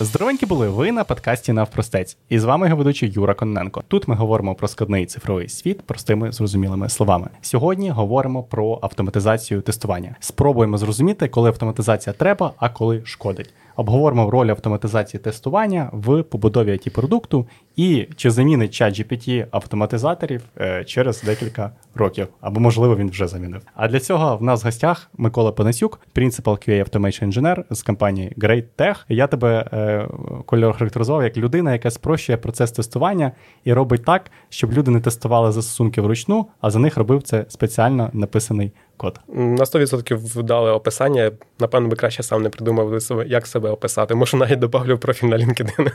Здоровенькі були ви на подкасті Навпростець. І з вами його ведучий Юра Конненко. Тут ми говоримо про складний цифровий світ простими зрозумілими словами. Сьогодні говоримо про автоматизацію тестування. Спробуємо зрозуміти, коли автоматизація треба, а коли шкодить. Обговоримо роль автоматизації тестування в побудові it продукту і чи замінить чат GPT автоматизаторів е, через декілька років, або можливо він вже замінив. А для цього в нас в гостях Микола Панасюк, Principal QA Automation Engineer з компанії Great Tech. Я тебе е, кольор характеризував як людина, яка спрощує процес тестування і робить так, щоб люди не тестували застосунки вручну, а за них робив це спеціально написаний код. На 100% вдали описання. Напевно, би краще сам не придумав, як себе описати. Може, навіть додавлю профіль на LinkedIn.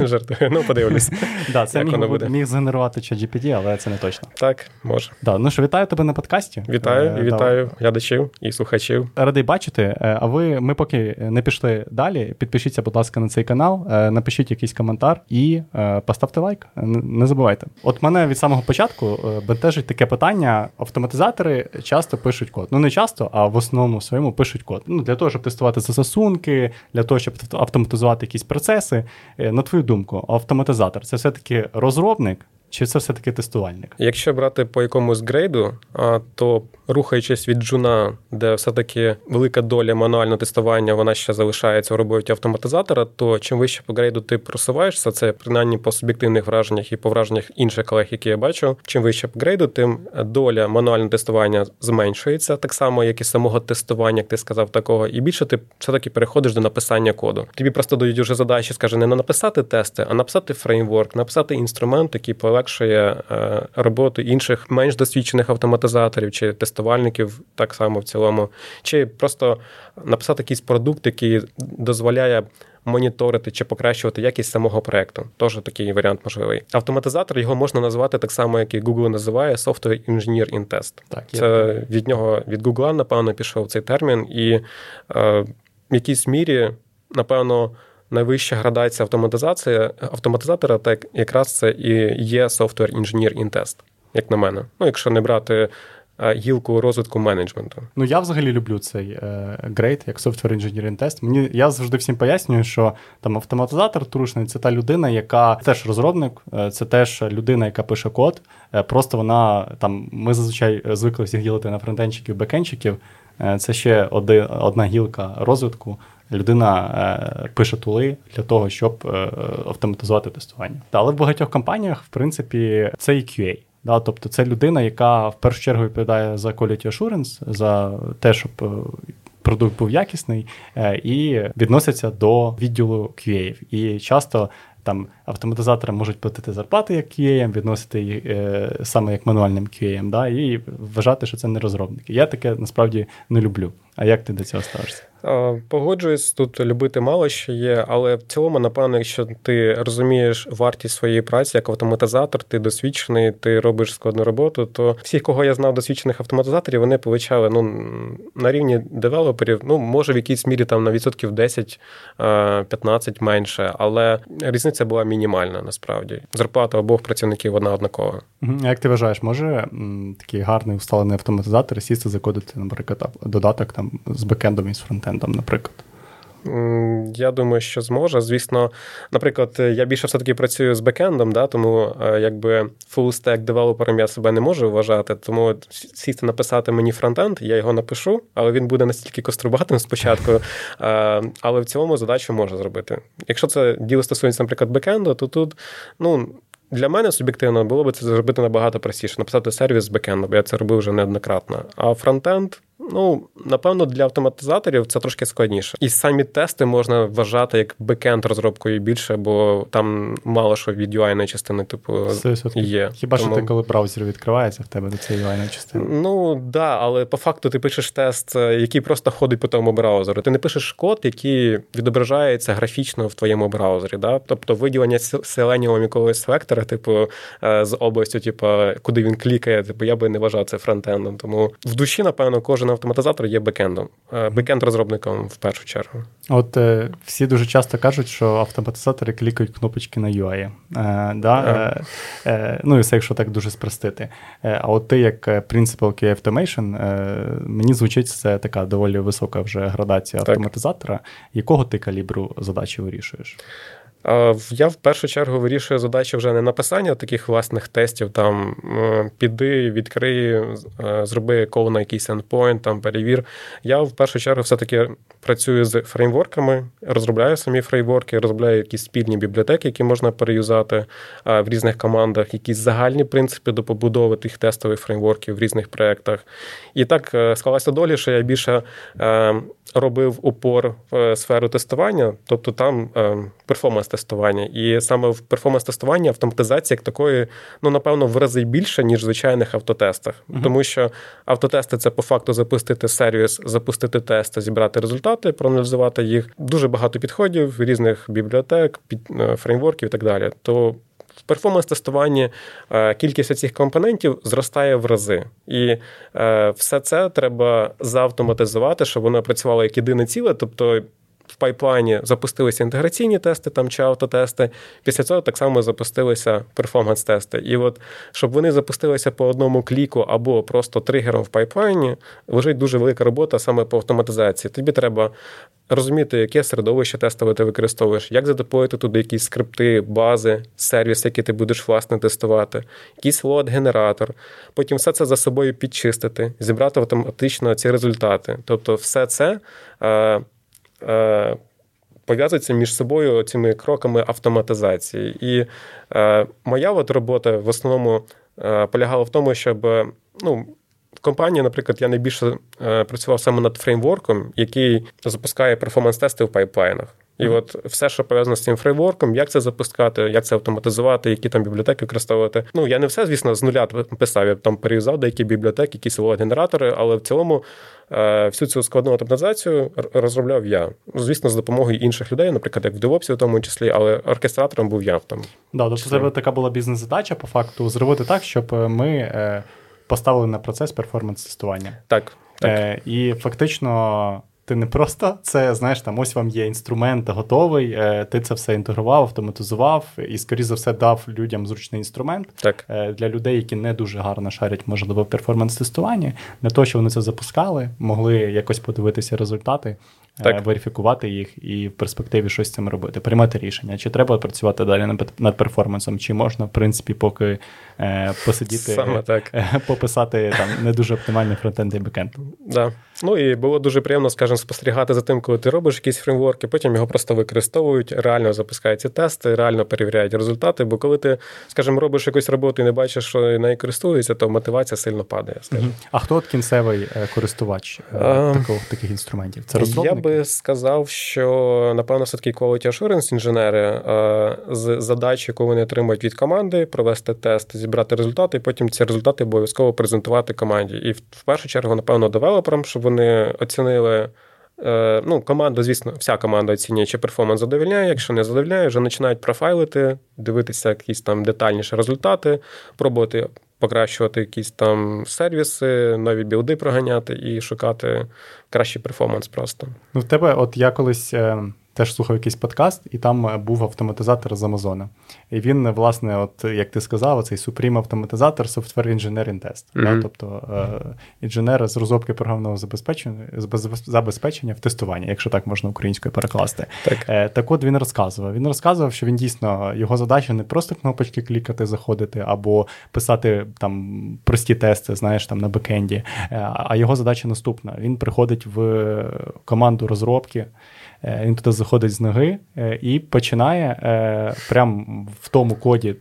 Жартую. Ну, подивлюсь. Да, Це міг, буде. міг згенерувати GPT, але це не точно. Так, може. Да, Ну що, вітаю тебе на подкасті. Вітаю і е, вітаю глядачів і слухачів. Радий бачити. Е, а ви, ми поки не пішли далі. Підпишіться, будь ласка, на цей канал, е, напишіть якийсь коментар і поставте лайк. Не забувайте. От мене від самого початку бентежить таке питання: автоматизатори часто часто пишуть код. Ну не часто, а в основному своєму пишуть код. Ну Для того, щоб тестувати застосунки, для того, щоб автоматизувати якісь процеси. Е, на твою думку, автоматизатор це все-таки розробник, чи це все-таки тестувальник? Якщо брати по якомусь грейду, то рухаючись від джуна, де все-таки велика доля мануального тестування, вона ще залишається у роботі автоматизатора, то чим вище по грейду ти просуваєшся, це принаймні по суб'єктивних враженнях і по враженнях інших колег, які я бачу. Чим вище по грейду, тим доля мануального тестування зменшується, так само, як і самого тестування, як ти сказав, такого, і більше ти все-таки переходиш до написання коду. Тобі просто дають уже задачі, скаже, не написати тести, а написати фреймворк, написати інструмент, який полегшує е, роботу інших менш досвідчених автоматизаторів чи тестувальників, так само в цілому, чи просто написати якийсь продукт, який дозволяє. Моніторити чи покращувати якість самого проекту. Теж такий варіант можливий. Автоматизатор його можна назвати так само, як і Google називає Software Engineer in Test. Так, Це від нього від Google, напевно, пішов цей термін, і е, в якійсь мірі, напевно, найвища градація автоматизації автоматизатора, так якраз це і є Software Engineer in Test, як на мене. Ну, якщо не брати. Е, гілку розвитку менеджменту. Ну я взагалі люблю цей грейд, як Software Engineer in Test. Мені я завжди всім пояснюю, що там автоматизатор трушний це та людина, яка теж розробник, е, це теж людина, яка пише код. Е, просто вона там ми зазвичай звикли всіх ділити на фронтендчиків, бекендчиків. Це ще один, одна гілка розвитку людина е, пише тули для того, щоб е, автоматизувати тестування. Але в багатьох компаніях, в принципі, це і QA. Да, Тобто це людина, яка в першу чергу відповідає за quality assurance, за те, щоб е, продукт був якісний, і відноситься до відділу QA. І часто там автоматизаторам можуть платити зарплати як QA, відносити їх саме як мануальним QA, да, і вважати, що це не розробники. Я таке насправді не люблю. А як ти до цього ставишся? Погоджуюсь, тут любити мало що є, але в цілому, напевно, якщо ти розумієш вартість своєї праці як автоматизатор, ти досвідчений, ти робиш складну роботу, то всіх, кого я знав, досвідчених автоматизаторів, вони получали ну, на рівні девелоперів, ну, може, в якійсь мірі там на відсотків 10-15 менше, але різниця була мінімальна насправді. Зарплата обох працівників одна однакова. Як ти вважаєш, може такий гарний усталений автоматизатор сісти закодити, наприклад, додаток там з бекендом і з фронтендом? наприклад? Я думаю, що зможе. Звісно, наприклад, я більше все-таки працюю з бекендом, да, тому е, якби full-stack девелопером я себе не можу вважати. Тому сісти написати мені фронтенд, я його напишу, але він буде настільки кострубатим спочатку. Е, але в цілому задачу можу зробити. Якщо це діло стосується, наприклад, бекенду, то тут ну. Для мене суб'єктивно було б це зробити набагато простіше, написати сервіс з бекенду, бо я це робив вже неоднократно. А фронтенд Ну, напевно, для автоматизаторів це трошки складніше. І самі тести можна вважати як бекенд розробкою більше, бо там мало що від UI частини, типу, є. Хіба Тому... що ти, коли браузер відкривається в тебе до цієї UI частини? Ну так, да, але по факту ти пишеш тест, е, який просто ходить по тому браузеру. Ти не пишеш код, який відображається графічно в твоєму браузері. Да? Тобто виділення Selenium якогось вектора, типу, е, з областю, типу, куди він клікає, типу, я би не вважав це фронтендом. Тому в душі, напевно, кожен автоматизатор є бекендом, бекенд-розробником в першу чергу. От е, всі дуже часто кажуть, що автоматизатори клікають кнопочки на UI. Е, да? е, е, ну і все, якщо так дуже спростити. Е, а от ти, як Principal QA Automation, е, мені звучить це така доволі висока вже градація так. автоматизатора. Якого ти калібру задачі вирішуєш? Я в першу чергу вирішую задачі вже не написання таких власних тестів, там піди, відкрий, е, зроби кол на якийсь endpoint, там перевір. Я в першу чергу все-таки працюю з фреймворками, розробляю самі фреймворки, розробляю якісь спільні бібліотеки, які можна переюзати в різних командах, якісь загальні принципи до побудови тих тестових фреймворків в різних проєктах. І так е, склалася долі, що я більше е, робив упор в сферу тестування, тобто там перформанс тестування. І саме в перформанс-тестуванні автоматизація як такої, ну, напевно, в рази більше, ніж в звичайних автотестах. Uh-huh. Тому що автотести це по факту запустити сервіс, запустити тести, зібрати результати, проаналізувати їх. Дуже багато підходів, різних бібліотек, е, фреймворків і так далі. То в перформанс-тестуванні е, кількість цих компонентів зростає в рази. І е, все це треба заавтоматизувати, щоб воно працювало як єдине ціле. тобто в пайплайні запустилися інтеграційні тести там чи автотести. Після цього так само запустилися перформанс-тести. І от щоб вони запустилися по одному кліку або просто тригером в пайплайні, лежить дуже велика робота саме по автоматизації. Тобі треба розуміти, яке середовище тестове ти використовуєш, як задеплоїти туди якісь скрипти, бази, сервіс, які ти будеш власне тестувати, якийсь лот-генератор. Потім все це за собою підчистити, зібрати автоматично ці результати. Тобто, все це. Е, пов'язуються між собою цими кроками автоматизації. І е, моя от робота в основному е, полягала в тому, щоб ну, Компанія, наприклад, я найбільше працював саме над фреймворком, який запускає перформанс-тести в пайплайнах. І от все, що пов'язано з цим фреймворком, як це запускати, як це автоматизувати, які там бібліотеки використовувати. Ну я не все, звісно, з нуля писав. Я там переюзав деякі бібліотеки, якісь генератори, але в цілому е, всю цю складну автоматизацію розробляв я. Звісно, з допомогою інших людей, наприклад, як в DevOps в тому числі, але оркестратором був я в тому. Да, тобто це така була бізнес-задача по факту зробити так, щоб ми е, поставили на процес перформанс-тестування. Так. так. Е, І фактично. Ти не просто це, знаєш, там ось вам є інструмент готовий, е, ти це все інтегрував, автоматизував і, скоріш за все, дав людям зручний інструмент так. Е, для людей, які не дуже гарно шарять, можливо, в перформанс-тестуванні, для того, щоб вони це запускали, могли якось подивитися результати, е, так. верифікувати їх і в перспективі щось з цим робити, приймати рішення, чи треба працювати далі над перформансом, чи можна, в принципі, поки посидіти, Саме так. пописати там не дуже оптимальний фронтенд і бекенд. Да. Ну і було дуже приємно, скажімо, спостерігати за тим, коли ти робиш якісь фреймворки, потім його просто використовують, реально запускають ці тести, реально перевіряють результати. Бо коли ти, скажімо, робиш якусь роботу і не бачиш, що нею користуються, то мотивація сильно падає. Скажімо. А хто от кінцевий е, користувач е, а, такого, таких інструментів? Це розробники? Я би сказав, що напевно все таки quality assurance інженери е, з задач, яку вони отримують від команди, провести тест, зібрати результати, і потім ці результати обов'язково презентувати команді. І в першу чергу, напевно, девелоперам, щоб вони оцінили. Е, ну, команда, звісно, вся команда оцінює, чи перформанс задовільняє. Якщо не задовільняє, вже починають профайлити, дивитися якісь там детальніші результати, пробувати покращувати якісь там сервіси, нові білди проганяти і шукати кращий перформанс просто. Ну, в тебе, от я колись. Е, теж слухав якийсь подкаст, і там е, був автоматизатор з Амазона. І він, власне, от як ти сказав, цей Supreme автоматизатор Software Engineering Test. Mm-hmm. Да? Тобто е, інженер з розробки програмного забезпечення забезпечення в тестуванні, якщо так можна українською перекласти. Так. Е, так от він розказував. Він розказував, що він дійсно його задача не просто кнопочки клікати, заходити або писати там прості тести, знаєш, там на бекенді. Е, а його задача наступна: він приходить в команду розробки. Е, він туди заходить з ноги е, і починає е, прямо в тому коді,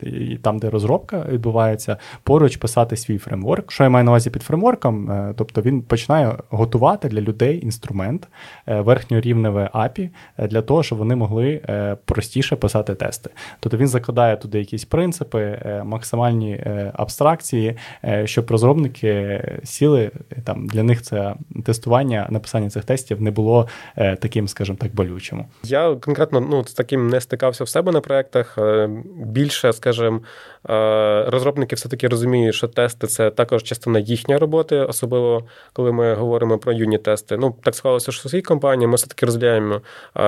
там, де розробка відбувається, поруч писати свій фреймворк. Що я маю на увазі під фреймворком? Тобто він починає готувати для людей інструмент верхньорівневе API для того, щоб вони могли простіше писати тести. Тобто він закладає туди якісь принципи, максимальні абстракції, щоб розробники сіли там для них це тестування, написання цих тестів не було таким, скажімо так болючому. Я конкретно ну, з таким не стикався в себе на проєктах. Е, більше, скажімо, розробники все-таки розуміють, що тести це також частина їхньої роботи, особливо коли ми говоримо про юні-тести. Ну, так склалося, що в своїй компанії ми все-таки розділяємо,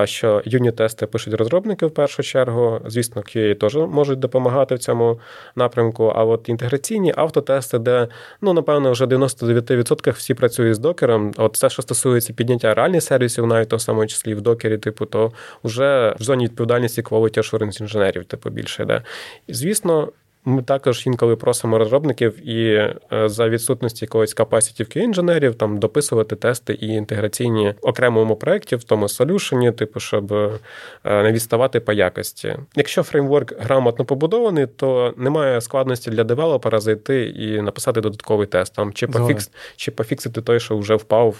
що юні-тести пишуть розробники в першу чергу. Звісно, QA теж можуть допомагати в цьому напрямку. А от інтеграційні автотести, де, ну, напевно, вже 99% всі працюють з докером. От все, що стосується підняття реальних сервісів, навіть в самому числі в докері, типу, то вже в зоні відповідальності quality assurance інженерів, типу, більше йде. І, звісно, ми також інколи просимо розробників і е, за відсутності якогось capacity QA інженерів там дописувати тести і інтеграційні окремому проєкті, в тому солюшені, типу, щоб е, не відставати по якості. Якщо фреймворк грамотно побудований, то немає складності для девелопера зайти і написати додатковий тест там чи пофікс, чи пофіксити той, що вже впав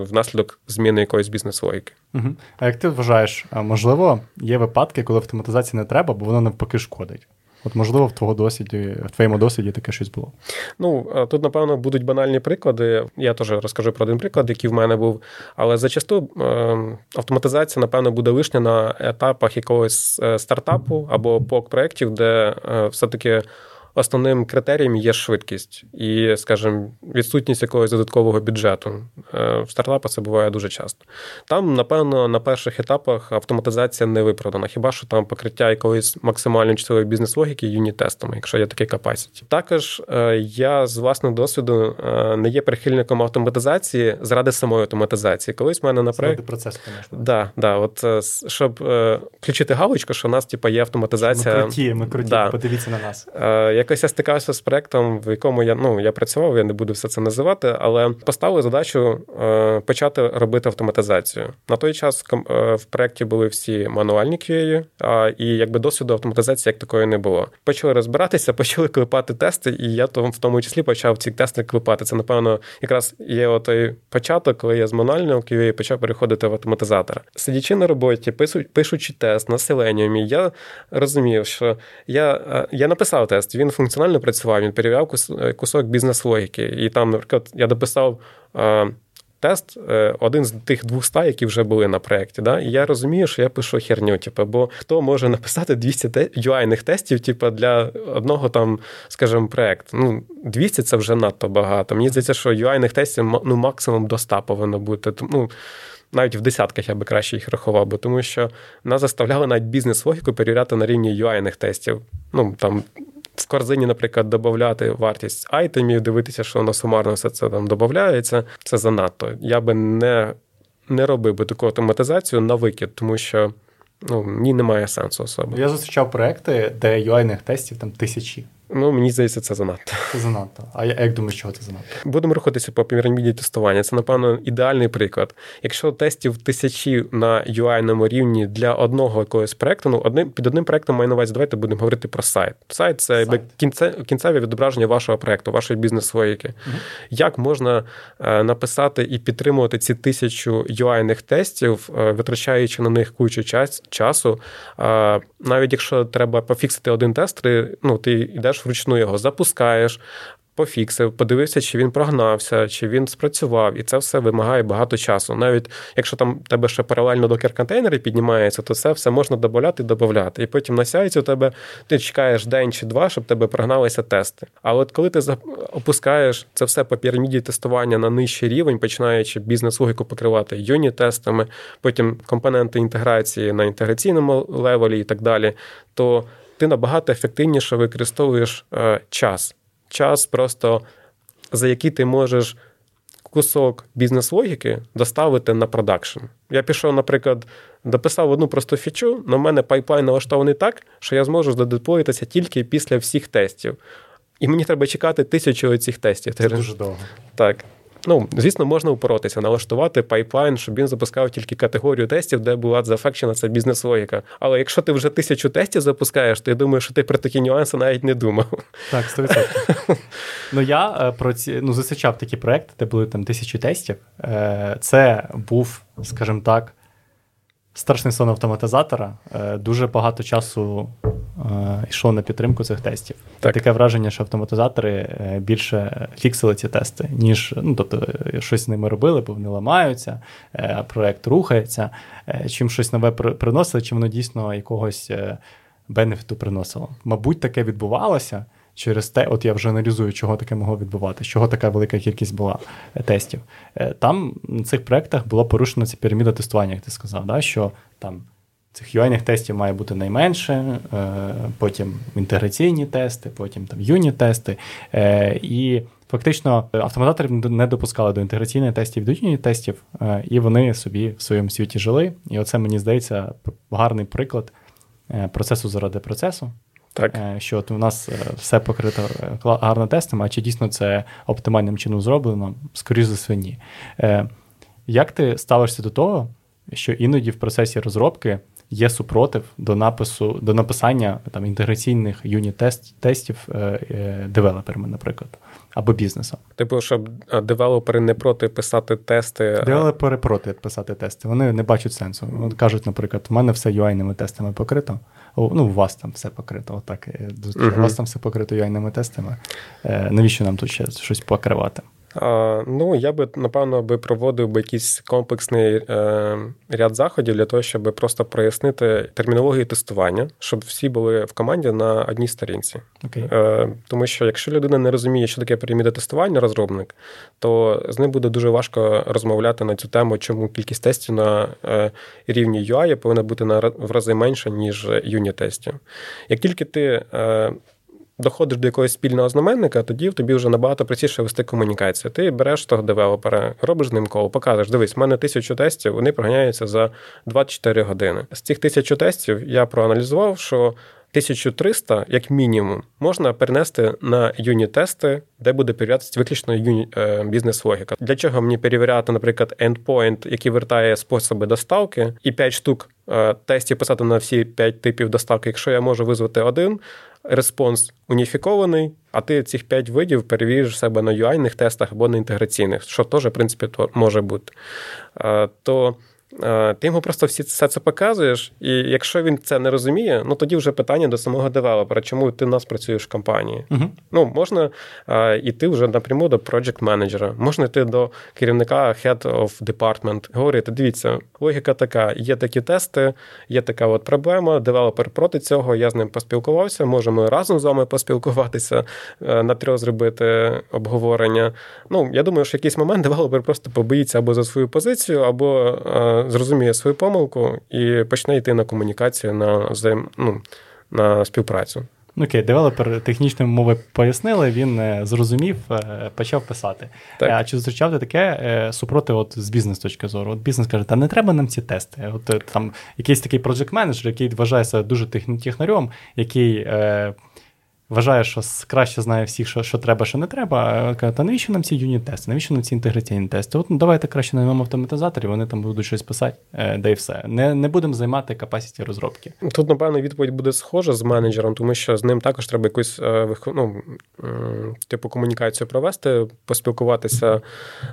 внаслідок зміни якоїсь бізнес-логіки. Угу. А як ти вважаєш, можливо, є випадки, коли автоматизації не треба, бо воно навпаки шкодить? От, можливо, в твого досвіді, в твоєму досвіді таке щось було. Ну, тут, напевно, будуть банальні приклади. Я теж розкажу про один приклад, який в мене був. Але зачасту ем, автоматизація, напевно, буде лишня на етапах якогось е, стартапу або пок проєктів, де е, все-таки основним критерієм є швидкість і, скажімо, відсутність якогось додаткового бюджету. Е, в стартапах це буває дуже часто. Там, напевно, на перших етапах автоматизація не виправдана. Хіба що там покриття якоїсь максимально часової бізнес-логіки юніт-тестами, якщо є такий capacity. Також е, я з власного досвіду е, не є прихильником автоматизації заради самої автоматизації. Колись в мене на проєкт... процес, звісно. Да, да, от щоб включити галочку, що у нас типу, є автоматизація. Ми круті, ми круті, да. подивіться на нас якось я стикався з проектом, в якому я ну я працював, я не буду все це називати, але поставили задачу е, почати робити автоматизацію. На той час е, в проєкті були всі мануальні QA, і якби досвіду автоматизації як такої не було. Почали розбиратися, почали клепати тести, і я в тому числі почав ці тести клепати. Це напевно якраз є той початок, коли я з мануального QA почав переходити в автоматизатора. Сидячи на роботі, пишучи тест на Selenium, я розумів, що я, е, я написав тест. Він функціонально працював, він перевіряв е, кусок бізнес-логіки. І там, наприклад, я дописав. Е, тест е, один з тих 200, які вже були на проєкті. Да? І я розумію, що я пишу херню. Типу, бо хто може написати 200 UI-них тестів типу, для одного там, скажімо, проєкту? Ну, 200 це вже надто багато. Мені здається, що UI-них тестів ну, максимум до 100 повинно бути. Ну, навіть в десятках я би краще їх рахував, бо тому що нас заставляли навіть бізнес-логіку перевіряти на рівні UI-них тестів. Ну, там в корзині, наприклад, додати вартість айтемів, дивитися, що воно сумарно все це там додається, це занадто. Я би не не робив би таку автоматизацію на викид, тому що ну, ні, немає сенсу особи. Я зустрічав проекти, де UI-них тестів там тисячі. Ну, мені здається, це занадто. Це занадто. А я як думаю, чого це занадто? Будемо рухатися по піраміді тестування. Це, напевно, ідеальний приклад. Якщо тестів тисячі на UI-ному рівні для одного якогось проекту, ну одним під одним проектом маю на увазі, давайте будемо говорити про сайт. Сайт це сайт. Кінце, кінцеве відображення вашого проекту, вашої бізнес-логіки. Угу. Як можна е, написати і підтримувати ці тисячу UI-них тестів, е, витрачаючи на них кучу час, часу, е, навіть якщо треба пофіксити один тест, ну ти йдеш вручну його запускаєш, пофіксив, подивився, чи він прогнався, чи він спрацював, і це все вимагає багато часу. Навіть якщо там тебе ще паралельно докер-контейнери піднімаються, то це все можна додати і додати. І потім на сайті у тебе ти чекаєш день чи два, щоб тебе прогналися тести. А от коли ти опускаєш це все по піраміді тестування на нижчий рівень, починаючи бізнес-логіку покривати юніт-тестами, потім компоненти інтеграції на інтеграційному левелі і так далі, то ти набагато ефективніше використовуєш е, час. Час просто за який ти можеш кусок бізнес-логіки доставити на продакшн. Я пішов, наприклад, дописав одну просту фічу, але в мене пайплайн налаштований так, що я зможу задеплоїтися тільки після всіх тестів. І мені треба чекати тисячу цих тестів. Це дуже довго. Так. Ну, звісно, можна упоротися, налаштувати пайплайн, щоб він запускав тільки категорію тестів, де була заафекчена це бізнес-логіка. Але якщо ти вже тисячу тестів запускаєш, то я думаю, що ти про такі нюанси навіть не думав. Так, 100%. Ну я е, про ці ну зустрічав такі проекти, де були там тисячі тестів. Е, це був, скажімо так, страшний сон автоматизатора. Е, дуже багато часу йшло на підтримку цих тестів. Так. Таке враження, що автоматизатори більше фіксили ці тести, ніж ну, тобто, щось з ними робили, бо вони ламаються, проект рухається. Чим щось нове приносили, чи воно дійсно якогось бенефіту приносило. Мабуть, таке відбувалося через те, от я вже аналізую, чого таке могло відбувати, чого така велика кількість була е, тестів. Е, там на цих проєктах було порушено ця піраміда тестування, як ти сказав, да, що там. Цих UI тестів має бути найменше, е, потім інтеграційні тести, потім там юніт-тести. І фактично автоматизаторів не допускали до інтеграційних тестів, до юніт тестів, і вони собі в своєму світі жили. І оце мені здається гарний приклад процесу заради процесу. Так. Е, що от у нас е, все покрито е, гарно тестами, а чи дійсно це оптимальним чином зроблено, скоріш за все, ні. Як ти ставишся до того, що іноді в процесі розробки є супротив до напису, до написання там, інтеграційних юніт-тестів девелоперами, наприклад, або бізнесом? Типу, щоб девелопери не проти писати тести. Девелопери проти писати тести. Вони не бачать сенсу. Вони кажуть, наприклад, у мене все UI-ними тестами покрито ну, у вас там все покрито. Отак, uh-huh. У вас там все покрито яйними тестами. Е, навіщо нам тут ще щось покривати? Ну, я би напевно би проводив би якийсь комплексний е, ряд заходів для того, щоб просто прояснити термінологію тестування, щоб всі були в команді на одній сторінці. Okay. Е, Тому що якщо людина не розуміє, що таке піраміда тестування, розробник, то з ним буде дуже важко розмовляти на цю тему, чому кількість тестів на е, рівні UI повинна бути на в рази менша, ніж юні тестів. Як тільки ти доходиш до якогось спільного знаменника, тоді тобі вже набагато простіше вести комунікацію. Ти береш того девелопера, робиш з ним кол, показуєш, дивись, в мене тисячу тестів, вони проганяються за 24 години. З цих тисячу тестів я проаналізував, що 1300, як мінімум, можна перенести на юні-тести, де буде перевірятися виключно юні е, бізнес-логіка. Для чого мені перевіряти, наприклад, endpoint, який вертає способи доставки, і 5 штук е, тестів писати на всі 5 типів доставки, якщо я можу визвати один, респонс уніфікований, а ти цих 5 видів перевіриш себе на UI-них тестах або на інтеграційних, що теж, в принципі, то може бути. Е, то ти йому просто всі все це показуєш, і якщо він це не розуміє, ну тоді вже питання до самого девелопера, чому ти в нас працюєш в компанії. uh Ну, можна а, йти вже напряму до project менеджера можна йти до керівника Head of Department, говорити: дивіться, логіка така: є такі тести, є така от проблема. Девелопер проти цього, я з ним поспілкувався. Можемо разом з вами поспілкуватися, е, на трьох зробити обговорення. Ну, я думаю, що в якийсь момент девелопер просто побоїться або за свою позицію, або. Е, зрозуміє свою помилку і почне йти на комунікацію на взаєм, ну, на співпрацю. Окей, девелопер технічної мови пояснили, він е, зрозумів, е, почав писати. Так. А чи зустрічав ти таке е, супроти от з бізнес точки зору? От бізнес каже, та не треба нам ці тести. От там якийсь такий проджект менеджер який вважається дуже технарем, який вважає, що краще знає всіх, що що треба, що не треба. Каже, та навіщо нам ці юніт-тести, навіщо нам ці інтеграційні тести? От ну, давайте краще наймемо автоматизаторів, вони там будуть щось писати, е, да і все. Не не будемо займати капасіті розробки. Тут, напевно, відповідь буде схожа з менеджером, тому що з ним також треба якусь е, ну, типу комунікацію провести, поспілкуватися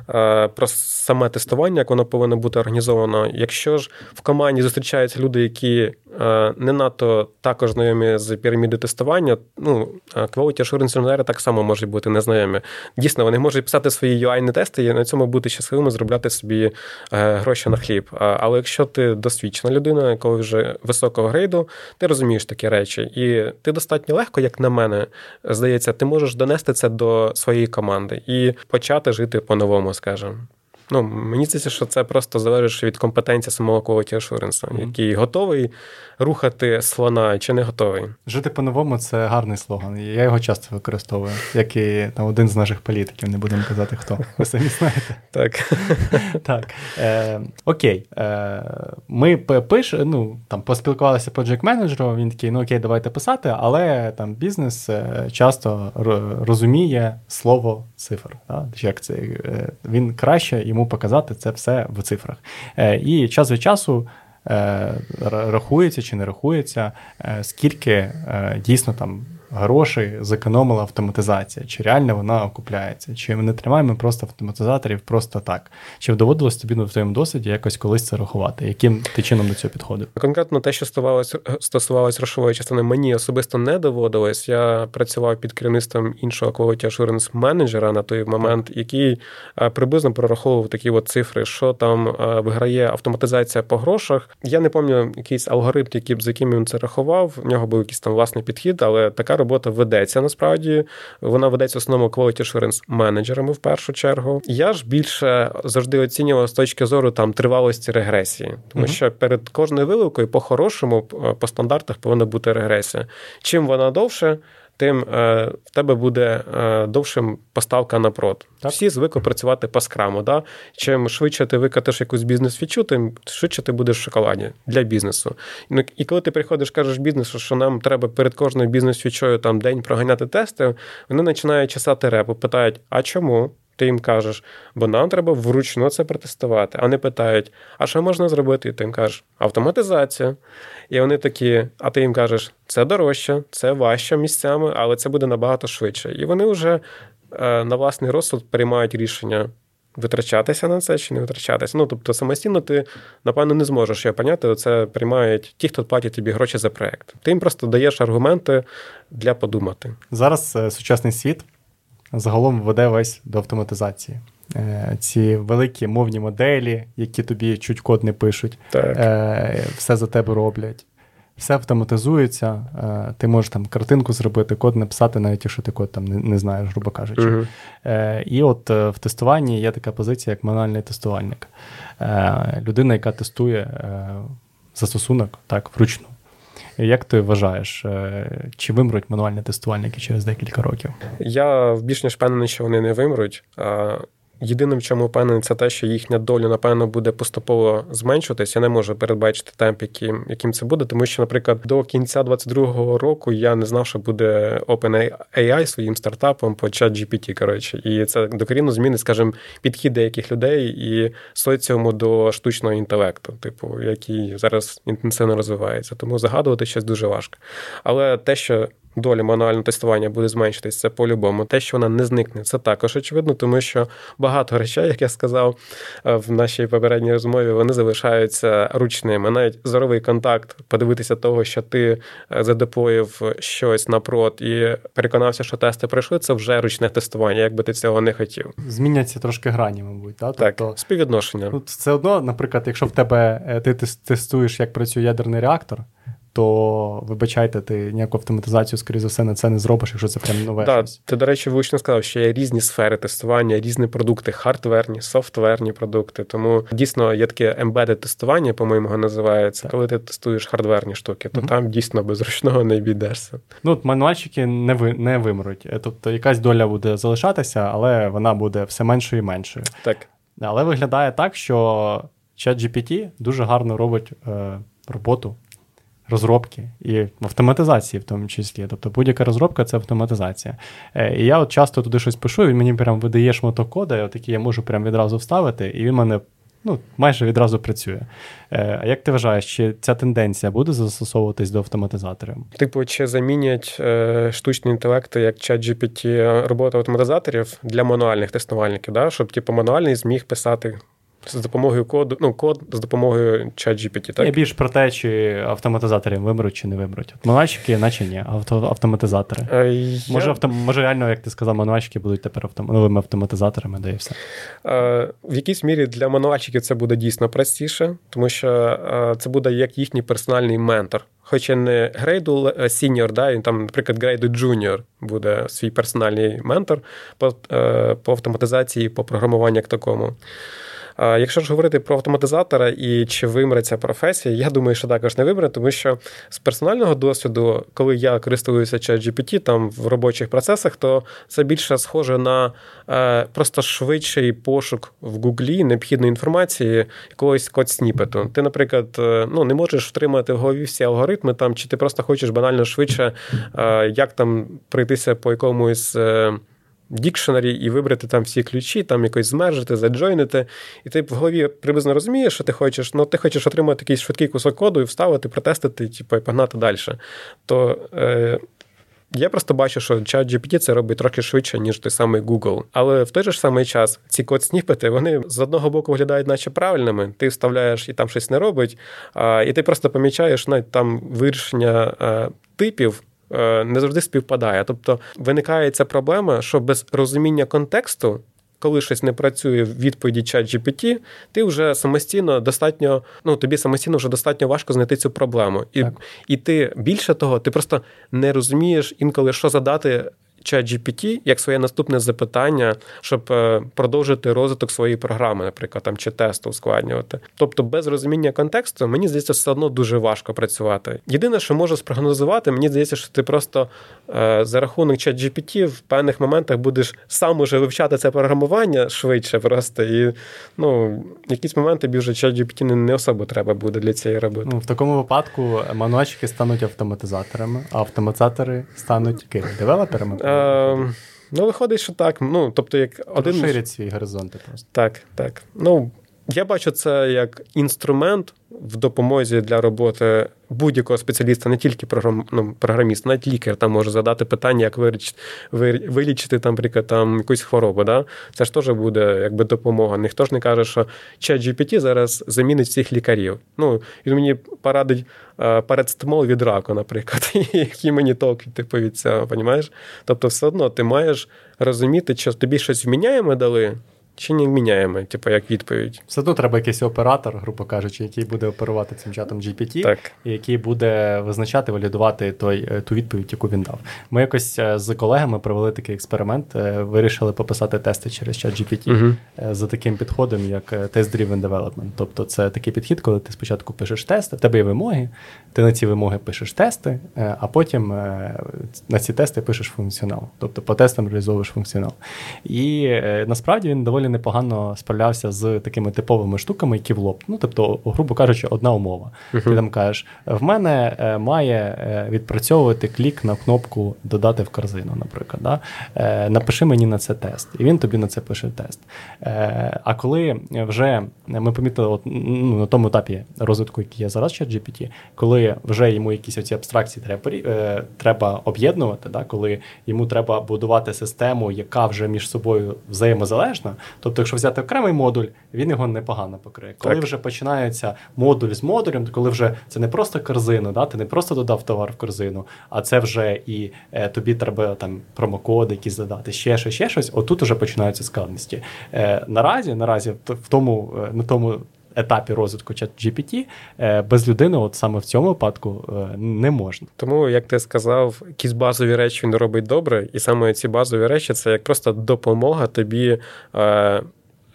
е, про саме тестування, як воно повинно бути організовано. Якщо ж в команді зустрічаються люди, які не надто також знайомі з піраміди тестування, ну quality assurance інженери так само можуть бути незнайомі. Дійсно, вони можуть писати свої UI тести і на цьому бути щасливими, зробляти собі е, гроші на хліб. Але якщо ти досвідчена людина, якого вже високого грейду, ти розумієш такі речі, і ти достатньо легко, як на мене, здається, ти можеш донести це до своєї команди і почати жити по-новому, скажімо. Ну, Мені здається, що це просто залежить від компетенції самого quality assurance, mm-hmm. який готовий рухати слона чи не готовий. Жити по-новому це гарний слоган. Я його часто використовую, як і там, один з наших політиків, не будемо казати хто. Ви самі знаєте. Так. Так. Е, Окей. Е, Ми пиш, ну, там, поспілкувалися project менеджером він такий, ну окей, давайте писати, але там бізнес е, часто розуміє слово цифр. Да? Як це? Е, він краще йому показати це все в цифрах. Е, І час від часу. Е, рахується чи не рахується, скільки дійсно там грошей зекономила автоматизація, чи реально вона окупляється, чи ми не тримаємо просто автоматизаторів просто так. Чи доводилось тобі в твоєму досвіді якось колись це рахувати? Яким ти чином до цього підходив? Конкретно те, що стосувалося стосувалось грошової частини, мені особисто не доводилось. Я працював під керівництвом іншого quality assurance менеджера на той момент, який е, приблизно прораховував такі от цифри, що там е, виграє автоматизація по грошах. Я не пам'ятаю якийсь алгоритм, який з яким він це рахував. В нього був якийсь там власний підхід, але така робота ведеться насправді. Вона ведеться в основному quality assurance менеджерами в першу чергу. Я ж більше завжди оцінював з точки зору там тривалості регресії, тому uh що перед кожною виливкою по-хорошому по стандартах повинна бути регресія. Чим вона довше, тим е, в тебе буде е, довшим поставка на прод. Так. Всі звикли працювати по скраму. Да? Чим швидше ти викатиш якусь бізнес-фічу, тим швидше ти будеш в шоколаді для бізнесу. Ну, і коли ти приходиш, кажеш бізнесу, що нам треба перед кожною бізнес-фічою там день проганяти тести, вони починають чесати репу, питають: а чому? Ти їм кажеш, бо нам треба вручну це протестувати. А вони питають, а що можна зробити? І ти їм кажеш, автоматизація. І вони такі, а ти їм кажеш, це дорожче, це важче місцями, але це буде набагато швидше. І вони вже е, на власний розсуд приймають рішення. Витрачатися на це чи не витрачатися. Ну, тобто, самостійно ти, напевно, не зможеш його поняти. Це приймають ті, хто платять тобі гроші за проект. Ти їм просто даєш аргументи для подумати. Зараз е, сучасний світ загалом веде весь до автоматизації. Е, ці великі мовні моделі, які тобі чуть код не пишуть, так. Е, все за тебе роблять. Все автоматизується, е, ти можеш там картинку зробити, код написати, навіть якщо ти код там не, не знаєш, грубо кажучи. Uh-huh. І от в тестуванні є така позиція, як мануальний тестувальник. Людина, яка тестує застосунок так, вручну. Як ти вважаєш, е, чи вимруть мануальні тестувальники через декілька років? Я більш ніж впевнений, що вони не вимруть. Єдиним, в чому впевнений, це те, що їхня доля, напевно, буде поступово зменшуватись. Я не можу передбачити темп, яким яким це буде, тому що, наприклад, до кінця 22-го року я не знав, що буде OpenAI своїм стартапом по ChatGPT, коротше, і це докорінно змінить, скажімо, підхід деяких людей і соціуму до штучного інтелекту, типу, який зараз інтенсивно розвивається. Тому загадувати щось дуже важко. Але те, що доля мануального тестування буде зменшитись, це по-любому. Те, що вона не зникне, це також очевидно, тому що багато речей, як я сказав е, в нашій попередній розмові, вони залишаються ручними. Навіть зоровий контакт, подивитися того, що ти е, задеплоїв щось на прот і переконався, що тести пройшли, це вже ручне тестування, якби ти цього не хотів. Зміняться трошки грані, мабуть. Так, тобто, співвідношення. Ну, Це одно, наприклад, якщо в тебе е, ти тестуєш, як працює ядерний реактор то вибачайте, ти ніяку автоматизацію, скоріше за все, на це не зробиш, якщо це прям нове. Так, Ти, до речі, влучно сказав, що є різні сфери тестування, різні продукти, хардверні, софтверні продукти. Тому дійсно є таке embedded тестування, по-моєму, називається. Так. Коли ти тестуєш хардверні штуки, то mm там дійсно без ручного не обійдешся. Ну, от мануальщики не ви не вимруть. Е, тобто якась доля буде залишатися, але вона буде все меншою і меншою. Так. Але виглядає так, що ChatGPT дуже гарно робить е, роботу розробки і автоматизації, в тому числі. Тобто будь-яка розробка це автоматизація. Е, і я от часто туди щось пишу, він мені прям видає шматок кода, отакий я можу прям відразу вставити, і він мене. Ну, майже відразу працює. Е, а як ти вважаєш, чи ця тенденція буде застосовуватись до автоматизаторів? Типу, чи замінять е, штучні інтелекти, як ChatGPT, роботу автоматизаторів для мануальних тестувальників, да? щоб типу, мануальний зміг писати з допомогою коду, ну, код з допомогою ChatGPT, так? Я більш про те, чи автоматизаторів вимруть, чи не вимруть. Мануальщики, наче ні, авто, автоматизатори. А, я... Може, авто, може, реально, як ти сказав, мануальщики будуть тепер автом... новими автоматизаторами, да і все. А, в якійсь мірі для мануальщиків це буде дійсно простіше, тому що а, це буде як їхній персональний ментор. Хоча не грейду сіньор, да, і там, наприклад, грейду джуніор буде свій персональний ментор по, е, по автоматизації, по програмуванню як такому. Якщо ж говорити про автоматизатора і чи вимре ця професія, я думаю, що також не вимре, тому що з персонального досвіду, коли я користуюся ChatGPT там в робочих процесах, то це більше схоже на е, просто швидший пошук в Гуглі необхідної інформації якогось код сніпету. Ти, наприклад, е, ну не можеш втримати в голові всі алгоритми там, чи ти просто хочеш банально швидше, е, як там пройтися по якомусь дікшенері і вибрати там всі ключі, там якось змержити, заджойнити. І ти в голові приблизно розумієш, що ти хочеш, ну ти хочеш отримати якийсь швидкий кусок коду і вставити, протестити, типу, і погнати далі. То е, Я просто бачу, що чат GPT це робить трохи швидше, ніж той самий Google. Але в той же ж самий час ці код сніпети вони з одного боку виглядають, наче правильними. Ти вставляєш і там щось не робить, а, і ти просто помічаєш навіть там вирішення а, типів. Е, не завжди співпадає. Тобто виникає ця проблема, що без розуміння контексту коли щось не працює в відповіді чат GPT, ти вже самостійно достатньо, ну тобі самостійно вже достатньо важко знайти цю проблему. І і ти більше того, ти просто не розумієш інколи, що задати ChatGPT як своє наступне запитання, щоб е, продовжити розвиток своєї програми, наприклад, там чи тесту ускладнювати. Тобто, без розуміння контексту, мені здається, все одно дуже важко працювати. Єдине, що можу спрогнозувати, мені здається, що ти просто е, за рахунок ChatGPT в певних моментах будеш сам уже вивчати це програмування швидше, просто і ну, якісь моменти вже ChatGPT не, особо треба буде для цієї роботи. Ну, в такому випадку мануальщики стануть автоматизаторами, а автоматизатори стануть девелоперами. Е, Ну, виходить, що так. Ну, тобто, як один... Розширять свій горизонти просто. Так, так. Ну, я бачу це як інструмент в допомозі для роботи будь-якого спеціаліста, не тільки програм, ну, програміст, навіть лікар там може задати питання, як вилічити, вилічити там, наприклад, там якусь хворобу. Да? Це ж теж буде якби допомога. Ніхто ж не каже, що чат GPT зараз замінить всіх лікарів. Ну, Він мені порадить парацетамол від раку, наприклад, які мені толк типу, від цього, розумієш? Тобто, все одно ти маєш розуміти, що тобі щось вміняємо дали. Чи не міняємо, типу, як відповідь? Все одно треба якийсь оператор, грубо кажучи, який буде оперувати цим чатом GPT, так. і який буде визначати, валідувати той, е, ту відповідь, яку він дав. Ми якось е, з колегами провели такий експеримент, е, вирішили пописати тести через чат GPT угу. за таким підходом, як Test-Driven Development. Тобто це такий підхід, коли ти спочатку пишеш тести, в тебе є вимоги, ти на ці вимоги пишеш тести, а потім на ці тести пишеш функціонал. Тобто по тестам реалізовуєш функціонал. І насправді він доволі доволі непогано справлявся з такими типовими штуками, які в лоб. Ну, тобто, грубо кажучи, одна умова. Uh-huh. Ти там кажеш: в мене е, має е, відпрацьовувати клік на кнопку Додати в корзину, наприклад. Да? Е, напиши мені на це тест, і він тобі на це пише тест. А коли вже ми помітили, от, ну, на тому етапі розвитку, який є зараз, чат GPT, коли вже йому якісь оці абстракції треба треба об'єднувати, да? коли йому треба будувати систему, яка вже між собою взаємозалежна, Тобто, якщо взяти окремий модуль, він його непогано покриє. Коли так. вже починається модуль з модулем, то коли вже це не просто корзина, да, ти не просто додав товар в корзину, а це вже і е, тобі треба там промокоди якісь задати, ще щось, ще щось. Отут уже починаються складності. Е, Наразі, наразі, в тому е, на тому. Етапі розвитку ChatGPT е, без людини, от саме в цьому випадку, е, не можна. Тому, як ти сказав, якісь базові речі він робить добре, і саме ці базові речі це як просто допомога тобі е,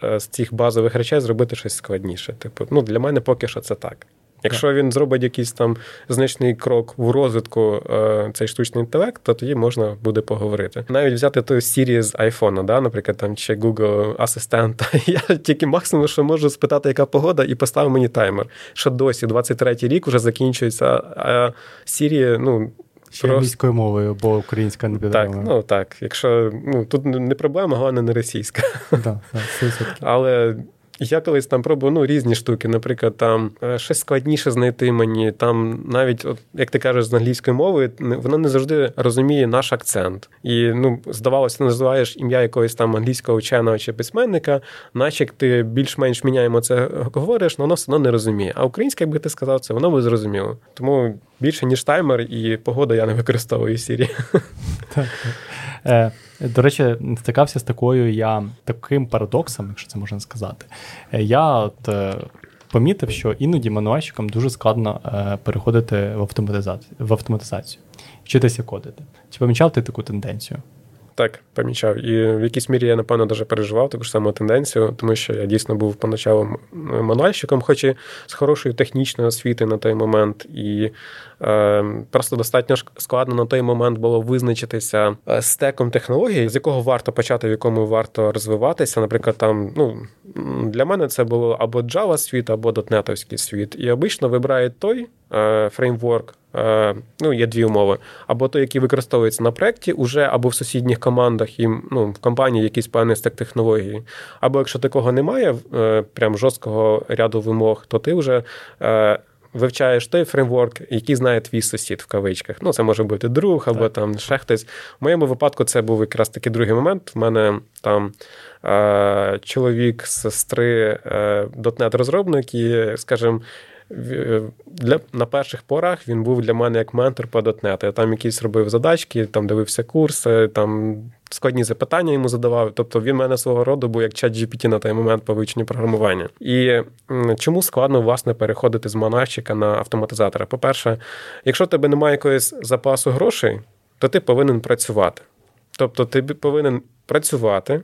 з цих базових речей зробити щось складніше. Типу, ну для мене поки що це так. Якщо він зробить якийсь там значний крок в розвитку е, цей штучний інтелект, то тоді можна буде поговорити. Навіть взяти ту Siri з айфона, да, наприклад, там чи Google асистента. Я тільки максимум, що можу спитати, яка погода, і поставив мені таймер. Що досі 23-й рік вже закінчується, а Siri, ну. Ще Просто... англійською мовою, бо українська не підтримує. Так, ну так. Якщо ну тут не проблема, головне не російська. Да, да, Але я колись там пробував ну, різні штуки. Наприклад, там е, щось складніше знайти мені. Там навіть, от, як ти кажеш, з англійської мови, вона не завжди розуміє наш акцент. І ну, здавалося, ти називаєш ім'я якогось там англійського вченого чи письменника, наче ти більш-менш міняємо це говориш, але воно все одно не розуміє. А українська, якби ти сказав це, воно би зрозуміло. Тому більше ніж таймер і погода я не використовую в Сірі. Так. Е, до речі, стикався з такою я таким парадоксом, якщо це можна сказати. Е, я от е, помітив, що іноді мануальщикам дуже складно переходити в автоматизацію, в автоматизацію, вчитися кодити. Чи помічав ти таку тенденцію? Так, помічав. І в якійсь мірі я, напевно, даже переживав таку ж саму тенденцію, тому що я дійсно був поначалу мануальщиком, хоч і з хорошою технічною освіти на той момент. І е, просто достатньо складно на той момент було визначитися е, стеком технологій, з якого варто почати, в якому варто розвиватися. Наприклад, там, ну, для мене це було або Java світ, або .NET світ. І обично вибирають той е, фреймворк. Е, ну, є дві умови. Або той, який використовується на проєкті, уже або в сусідніх командах і ну, в компанії якийсь певний стек технології. Або якщо такого немає, прям жорсткого ряду вимог, то ти вже вивчаєш той фреймворк, який знає твій сусід в кавичках. Ну, це може бути друг або так. там ще хтось. В моєму випадку це був якраз таки другий момент. У мене там е, чоловік, сестри, е, дотнет розробник і, скажімо, для, На перших порах він був для мене як ментор по дотнету. Я там якісь робив задачки, там дивився курси, там складні запитання йому задавав. Тобто він мене свого роду був як чат GPT на той момент по вивченню програмування. І чому складно власне переходити з монарчика на автоматизатора? По-перше, якщо в тебе немає якогось запасу грошей, то ти повинен працювати. Тобто, ти повинен працювати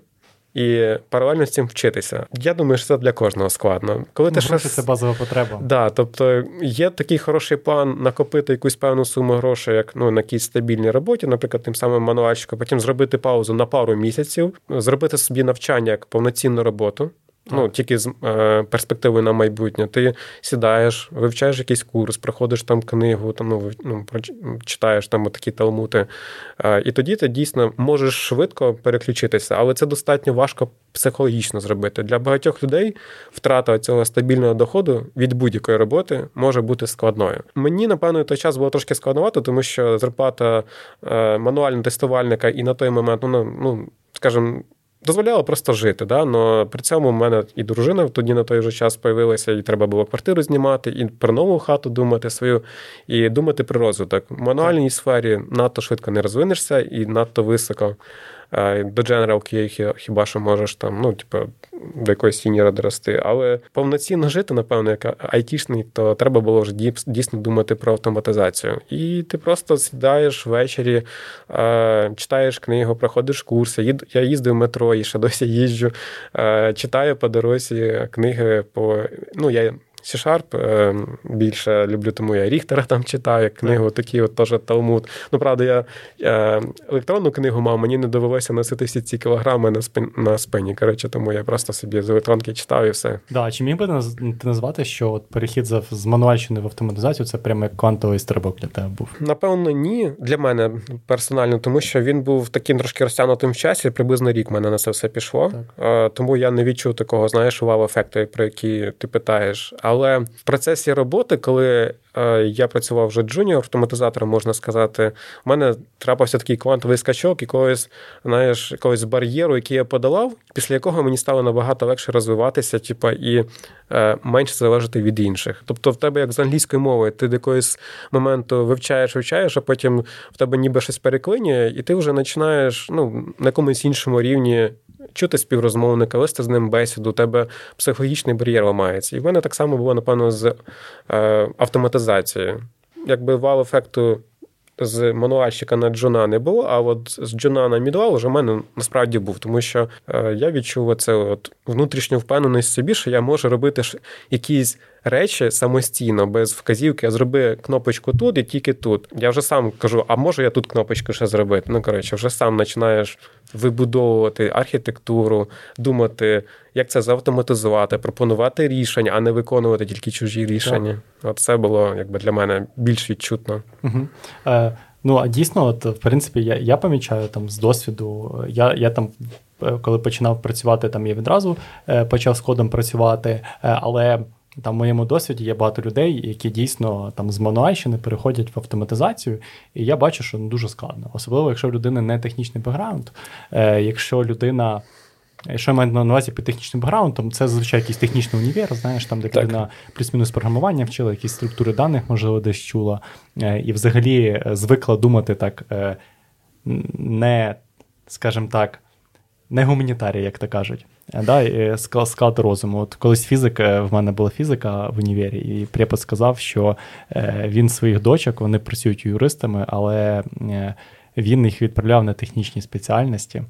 і паралельно з цим вчитися. Я думаю, що це для кожного складно. Коли ти щось... це базова потреба. Да, тобто є такий хороший план накопити якусь певну суму грошей, як ну на якійсь стабільній роботі, наприклад, тим самим мануальщиком, потім зробити паузу на пару місяців, зробити собі навчання як повноцінну роботу. Ну, тільки з е, перспективою на майбутнє. Ти сідаєш, вивчаєш якийсь курс, проходиш там книгу, там ну, ну читаєш там такі талмути. Е, і тоді ти дійсно можеш швидко переключитися, але це достатньо важко психологічно зробити. Для багатьох людей втрата цього стабільного доходу від будь-якої роботи може бути складною. Мені, напевно, той час було трошки складновато, тому що зарплата е, мануального тестувальника і на той момент, ну, ну скажімо, дозволяло просто жити. Да? Но при цьому в мене і дружина тоді на той же час появилася, і треба було квартиру знімати, і про нову хату думати свою, і думати про розвиток. В мануальній сфері надто швидко не розвинешся і надто високо. До дженералки хіба що можеш там, ну, типу, до якоїсь сіньора дорости. Але повноцінно жити, напевно, як айтішник, то треба було вже дійсно думати про автоматизацію. І ти просто сідаєш ввечері, читаєш книгу, проходиш курси. Я їздив метро і ще досі їжджу, читаю по дорозі книги по. Ну, я C-Sharp е, більше люблю, тому я Ріхтера там читаю, книгу, такі от теж Талмуд. Ну, правда, я е, електронну книгу мав, мені не довелося носити всі ці кілограми на спині, на спині. Коротше, тому я просто собі з електронки читав і все. Да, Чи міг би ти назвати, що от перехід з мануальщини в автоматизацію це прямо як квантовий стрибок для тебе був? Напевно, ні. Для мене персонально, тому що він був таким трошки розтягнутим в часі, приблизно рік мене на це все пішло. Так. Е, тому я не відчув такого, знаєш, вау-ефекту, про який ти питаєш. Але в процесі роботи, коли я працював вже джуніор автоматизатором, можна сказати, у мене трапився такий квантовий скачок, якогось, знаєш, якогось бар'єру, який я подолав, після якого мені стало набагато легше розвиватися, типа, і е, менше залежати від інших. Тобто, в тебе, як з англійської мови, ти до якогось моменту вивчаєш, вивчаєш, а потім в тебе ніби щось переклинює, і ти вже починаєш ну, на якомусь іншому рівні чути співрозмовника, вести з ним бесіду, у тебе психологічний бар'єр ламається. І в мене так само було, напевно, з е, автоматизацією. Якби вау-ефекту з мануальщика на Джона не було, а от з Джона на Мідуал вже в мене насправді був, тому що е, я відчув це внутрішню впевненість собі, що я можу робити якісь речі самостійно, без вказівки, а зроби кнопочку тут і тільки тут. Я вже сам кажу, а можу я тут кнопочку ще зробити? Ну, коротше, вже сам починаєш вибудовувати архітектуру, думати, як це завтоматизувати, пропонувати рішення, а не виконувати тільки чужі рішення. Так. От це було якби для мене більш відчутно. Угу. Е, Ну, а дійсно, от, в принципі, я я помічаю там з досвіду, я я там, е, коли починав працювати, там я відразу е, почав з кодом працювати, е, але там в моєму досвіді є багато людей, які дійсно там з мануальщини переходять в автоматизацію, і я бачу, що ну, дуже складно. Особливо, якщо в людини не технічний бекграунд, е, якщо людина. Якщо я маю на увазі під технічним бекграундом, це зазвичай якийсь технічний універ, знаєш, там, де людина плюс-мінус програмування вчила, якісь структури даних, можливо, десь чула, е, і взагалі е, звикла думати так, е, не, скажімо так, не гуманітарій, як то кажуть. Да, і склад розуму. От колись фізик, в мене була фізика в універі, і препод сказав, що він своїх дочок вони працюють юристами, але він їх відправляв на технічні спеціальності,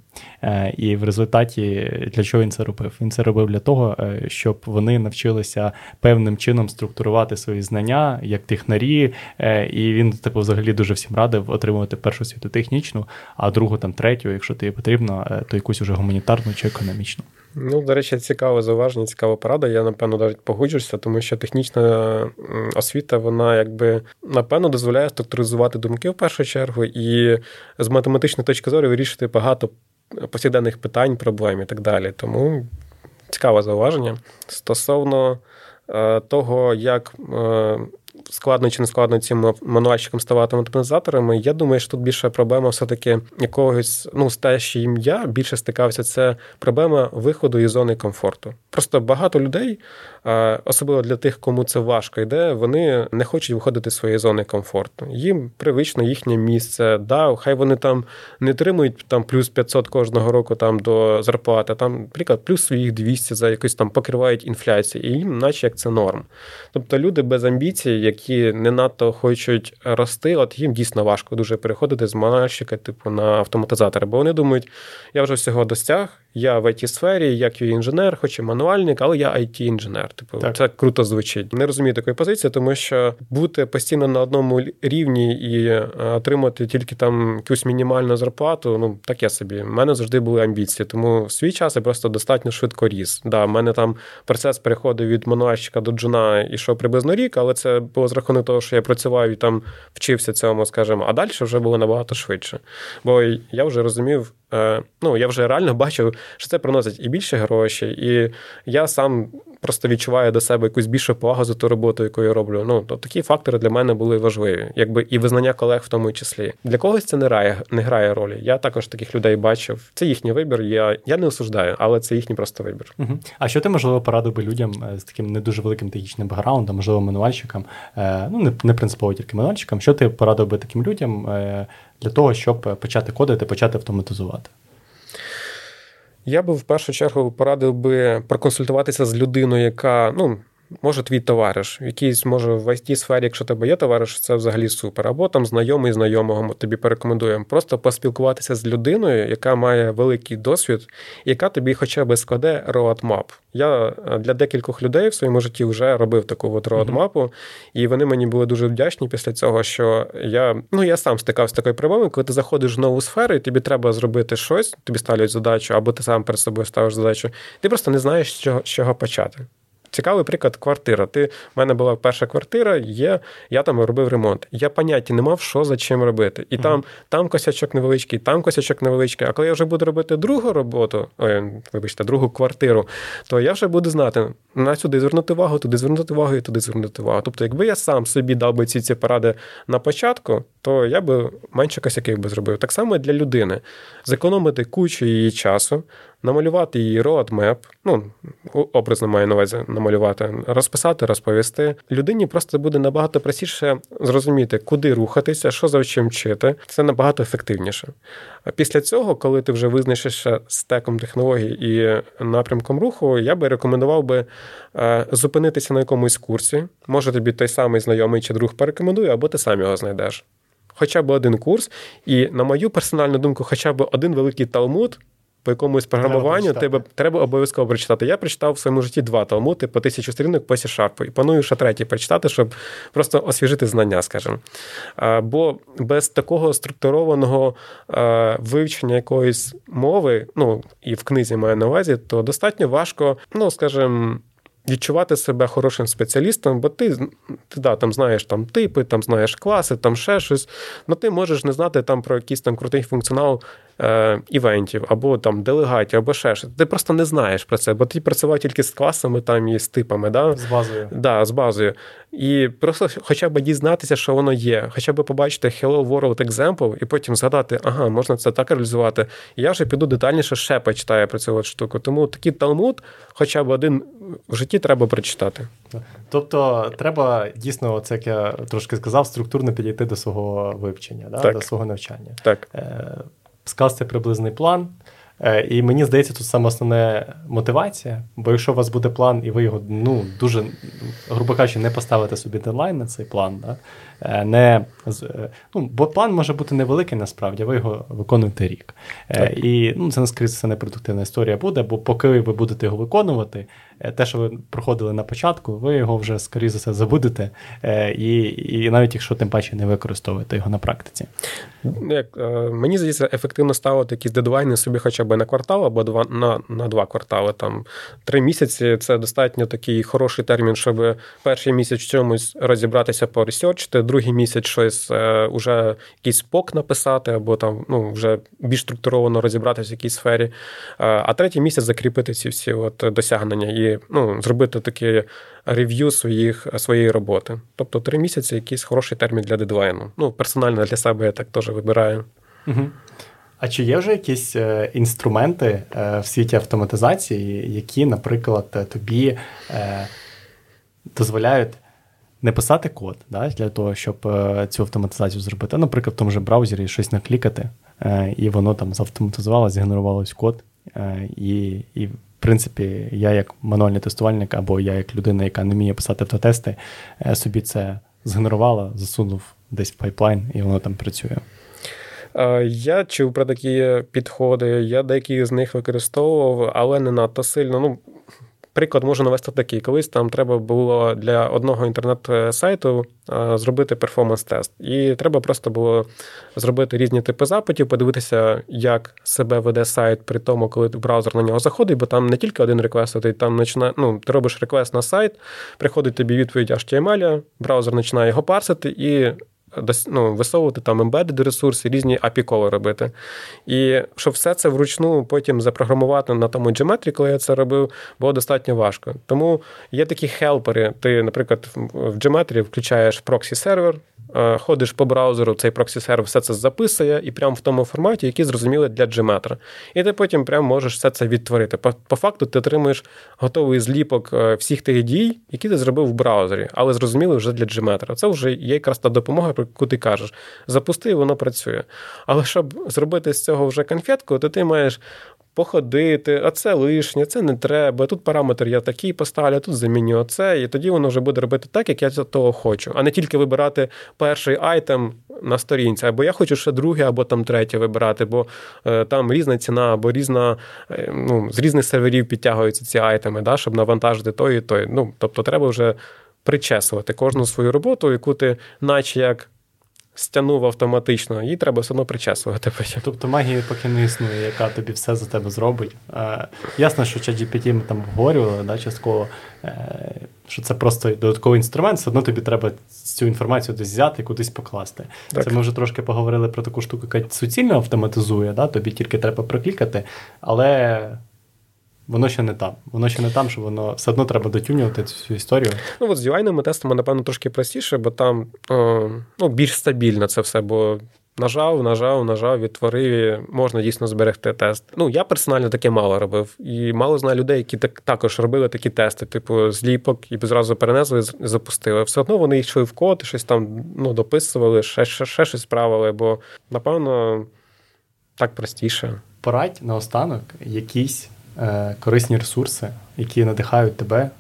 е, і в результаті для чого він це робив? Він це робив для того, е, щоб вони навчилися певним чином структурувати свої знання як технарі, е, і він типу взагалі дуже всім радив отримувати першу світу технічну, а другу там третю, якщо тобі потрібно, то якусь уже гуманітарну чи економічну. Ну, до речі, цікаве зауваження, цікава порада. Я, напевно, навіть погоджуюся, тому що технічна освіта, вона якби напевно дозволяє структуризувати думки в першу чергу, і з математичної точки зору вирішити багато повсякденних питань, проблем і так далі. Тому цікаве зауваження. Стосовно е, того, як е, складно чи не складно цим мануальщикам ставати автоматизаторами, я думаю, що тут більше проблема все-таки якогось, ну, їм я більше стикався, це проблема виходу із зони комфорту. Просто багато людей, особливо для тих, кому це важко йде, вони не хочуть виходити з своєї зони комфорту. Їм привично їхнє місце. Да, Хай вони там не отримують там плюс 500 кожного року там до зарплати, там, наприклад, плюс своїх 200 за якось там покривають інфляцію, і їм, наче як це норм. Тобто люди без амбіцій, які не надто хочуть рости, от їм дійсно важко дуже переходити з манальщика, типу, на автоматизатора, бо вони думають, я вже всього достяг я в it сфері як і інженер, хоч і мануальник, але я it інженер Типу, так. це круто звучить. Не розумію такої позиції, тому що бути постійно на одному рівні і е, отримати тільки там якусь мінімальну зарплату. Ну таке собі. У мене завжди були амбіції, тому в свій час я просто достатньо швидко ріс. Да, в мене там процес переходив від мануальщика до джуна ішов приблизно рік, але це було з рахунку того, що я працював і там вчився цьому, скажімо, а далі вже було набагато швидше. Бо я вже розумів. Е, ну, я вже реально бачив, що це приносить і більше грошей, і я сам просто відчуваю до себе якусь більшу повагу за ту роботу, яку я роблю. Ну, то такі фактори для мене були важливі, якби і визнання колег в тому числі. Для когось це не грає, не грає ролі. Я також таких людей бачив. Це їхній вибір. Я я не осуждаю, але це їхній просто вибір. Угу. А що ти можливо порадив би людям е, з таким не дуже великим технічним бекграундом, можливо, мануальщикам, е, ну не, не принципово тільки мануальщикам, що ти порадив би таким людям? для того, щоб почати кодити, почати автоматизувати? Я би в першу чергу порадив би проконсультуватися з людиною, яка ну може твій товариш, якийсь може в it сфері, якщо тебе є товариш, це взагалі супер. Або там знайомий знайомого тобі порекомендуємо. Просто поспілкуватися з людиною, яка має великий досвід, яка тобі хоча б складе roadmap. Я е, для декількох людей в своєму житті вже робив таку от роадмапу, mm-hmm. і вони мені були дуже вдячні після цього, що я ну я сам стикався з такою проблемою, коли ти заходиш в нову сферу, і тобі треба зробити щось, тобі ставлять задачу, або ти сам перед собою ставиш задачу. Ти просто не знаєш, з чого, з чого почати. Цікавий приклад, квартира. Ти в мене була перша квартира, є, я там робив ремонт. Я поняття не мав, що за чим робити. І mm-hmm. там там косячок невеличкий, там косячок невеличкий. А коли я вже буду робити другу роботу, ой, вибачте, другу квартиру, то я вже буду знати, на сюди звернути увагу, туди звернути увагу і туди звернути увагу. Тобто, якби я сам собі дав би ці ці поради на початку, то я би менше косяків би зробив. Так само і для людини. Зекономити кучу її часу намалювати її roadmap, ну образно маю на увазі намалювати, розписати, розповісти. Людині просто буде набагато простіше зрозуміти, куди рухатися, що за чим вчити. Це набагато ефективніше. А після цього, коли ти вже визначишся стеком технологій і напрямком руху, я би рекомендував би е, зупинитися на якомусь курсі. Може тобі той самий знайомий чи друг порекомендує, або ти сам його знайдеш. Хоча б один курс, і, на мою персональну думку, хоча б один великий талмуд по якомусь програмуванню треба треба обов'язково прочитати. Я прочитав в своєму житті два талмути по тисячу сторінок по C-Sharp. І планую ще третій прочитати, щоб просто освіжити знання, скажімо. Бо без такого структурованого вивчення якоїсь мови, ну і в книзі маю на увазі, то достатньо важко, ну скажімо, відчувати себе хорошим спеціалістом, бо ти ти да, там знаєш там типи, там знаєш класи, там ще щось, але ти можеш не знати там про якийсь там крутий функціонал е, івентів, або там делегатів, або ще щось. Ти просто не знаєш про це, бо ти працював тільки з класами там і з типами. Да? З базою. Да, з базою. І просто хоча б дізнатися, що воно є, хоча б побачити Hello World Example, і потім згадати, ага, можна це так реалізувати. І я вже піду детальніше ще почитаю про цю штуку. Тому такий талмуд, хоча б один в житті треба прочитати. Тобто, треба дійсно, це як я трошки сказав, структурно підійти до свого вивчення, да? до свого навчання. Так. Е, скласти приблизний план. Е, і мені здається, тут саме основне мотивація, бо якщо у вас буде план, і ви його ну дуже, грубо кажучи, не поставите собі дедлайн на цей план, да, не е, ну, бо план може бути невеликий, насправді, ви його виконуєте рік. Е, так. І ну, це наскрізь це непродуктивна історія буде, бо поки ви будете його виконувати, те, що ви проходили на початку, ви його вже, скоріше за все, забудете, і і навіть якщо тим паче не використовуєте його на практиці. Ну, як, Мені здається, ефективно ставити якісь дедлайни собі хоча б на квартал або два на на два квартали. Там Три місяці це достатньо такий хороший термін, щоб перший місяць в чомусь розібратися, поресерчити, другий місяць щось е, уже якийсь спок написати, або там ну, вже більш структуровано розібратися в якійсь сфері. Е, а третій місяць закріпити ці всі от досягнення і ну, зробити таке рев'ю своїх, своєї роботи. Тобто три місяці якийсь хороший термін для дедлайну. Ну, персонально для себе я так теж вибираю. Угу. А чи є вже якісь е, інструменти в світі автоматизації, які, наприклад, тобі дозволяють не писати код да, для того, щоб цю автоматизацію зробити? Наприклад, в тому же браузері щось наклікати, і воно там завтоматизувало, згенерувалось код. І, і, в принципі, я як мануальний тестувальник, або я як людина, яка не вміє писати автотести, собі це згенерувала, засунув десь в пайплайн, і воно там працює. Я чув про такі підходи, я деякі з них використовував, але не надто сильно. Ну, Приклад можу навести такий. Колись там треба було для одного інтернет-сайту зробити перформанс-тест. І треба просто було зробити різні типи запитів, подивитися, як себе веде сайт при тому, коли браузер на нього заходить, бо там не тільки один реквест, ти там починає, ну, ти робиш реквест на сайт, приходить тобі відповідь HTML, браузер починає його парсити і ну, висовувати там ембедед ресурси, різні API-коли робити. І щоб все це вручну потім запрограмувати на тому Geometry, коли я це робив, було достатньо важко. Тому є такі хелпери. Ти, наприклад, в Geometry включаєш проксі-сервер, Е, ходиш по браузеру, цей проксі-сервер все це записує і прямо в тому форматі, який зрозуміли для Gmetra. І ти потім прямо можеш все це відтворити. По, по факту ти отримуєш готовий зліпок е, всіх тих дій, які ти зробив в браузері, але зрозумілий вже для JMeter а. Це вже є якраз та допомога, про яку ти кажеш. Запусти, і воно працює. Але щоб зробити з цього вже конфетку, то ти маєш походити, а це лишнє, це не треба. Тут параметр я такий поставлю, тут заміню оце, і тоді воно вже буде робити так, як я того хочу, а не тільки вибирати перший айтем на сторінці, або я хочу ще другий, або там третє вибирати, бо е, там різна ціна, або різна, е, ну, з різних серверів підтягуються ці айтеми, да, щоб навантажити той і той. Ну, Тобто треба вже причесувати кожну свою роботу, яку ти, наче як стягнув автоматично, її треба все одно причесувати. Тобто магії поки не існує, яка тобі все за тебе зробить. Е, Ясно, що ChatGPT ми там обговорювали, да, частково, е, що це просто додатковий інструмент, все одно тобі треба цю інформацію десь взяти і кудись покласти. Так. Це ми вже трошки поговорили про таку штуку, яка суцільно автоматизує, да, тобі тільки треба проклікати, але воно ще не там. Воно ще не там, що воно все одно треба дотюнювати цю історію. Ну, от з UI-ними тестами, напевно, трошки простіше, бо там о, ну, більш стабільно це все, бо. Нажав, нажав, нажав, відтворив, можна дійсно зберегти тест. Ну, я персонально таке мало робив. І мало знаю людей, які так, також робили такі тести, типу зліпок, і зразу перенесли запустили. Все одно вони йшли в код, щось там ну, дописували, ще, ще, ще щось справили, бо, напевно, так простіше. Порадь наостанок якісь Е, корисні ресурси, які надихають тебе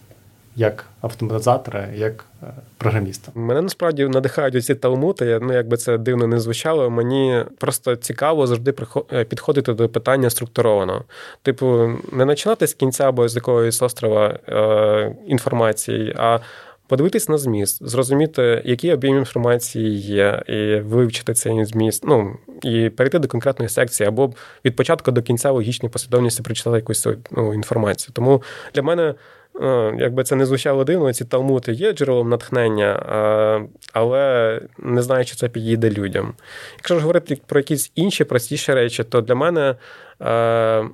як автоматизатора, як е, програміста. Мене насправді надихають оці талмути. Ну якби це дивно не звучало. Мені просто цікаво завжди е, підходити до питання структуровано. Типу, не починати з кінця або з якогось острова е, інформації, а подивитись на зміст, зрозуміти, який об'єм інформації є, і вивчити цей зміст, ну і перейти до конкретної секції, або від початку до кінця логічної послідовності прочитати якусь ну, інформацію. Тому для мене. Якби це не звучало дивно, ці талмути є джерелом натхнення, але не знаю, чи це підійде людям. Якщо ж говорити про якісь інші простіші речі, то для мене Е,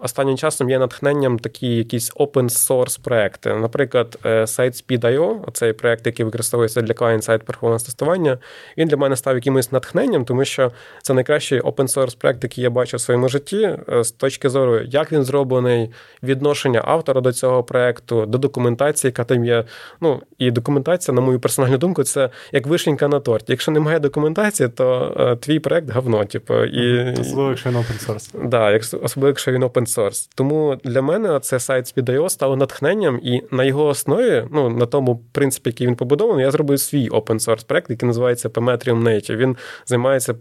останнім часом є натхненням такі якісь open source проекти. Наприклад, е, сайт Speed.io, цей проект, який використовується для client-side перформанс тестування, він для мене став якимось натхненням, тому що це найкращий open source проект, який я бачу в своєму житті, е, з точки зору, як він зроблений, відношення автора до цього проекту, до документації, яка там є. Ну і документація, на мою персональну думку, це як вишенька на торті. Якщо немає документації, то твій проект говно. Типу, і... Особливо, якщо він open source. Да, особливо, якщо він open source. Тому для мене це сайт Speed.io стало натхненням, і на його основі, ну на тому принципі, який він побудований, я зробив свій open source проект, який називається Pemetrium Native. Він займається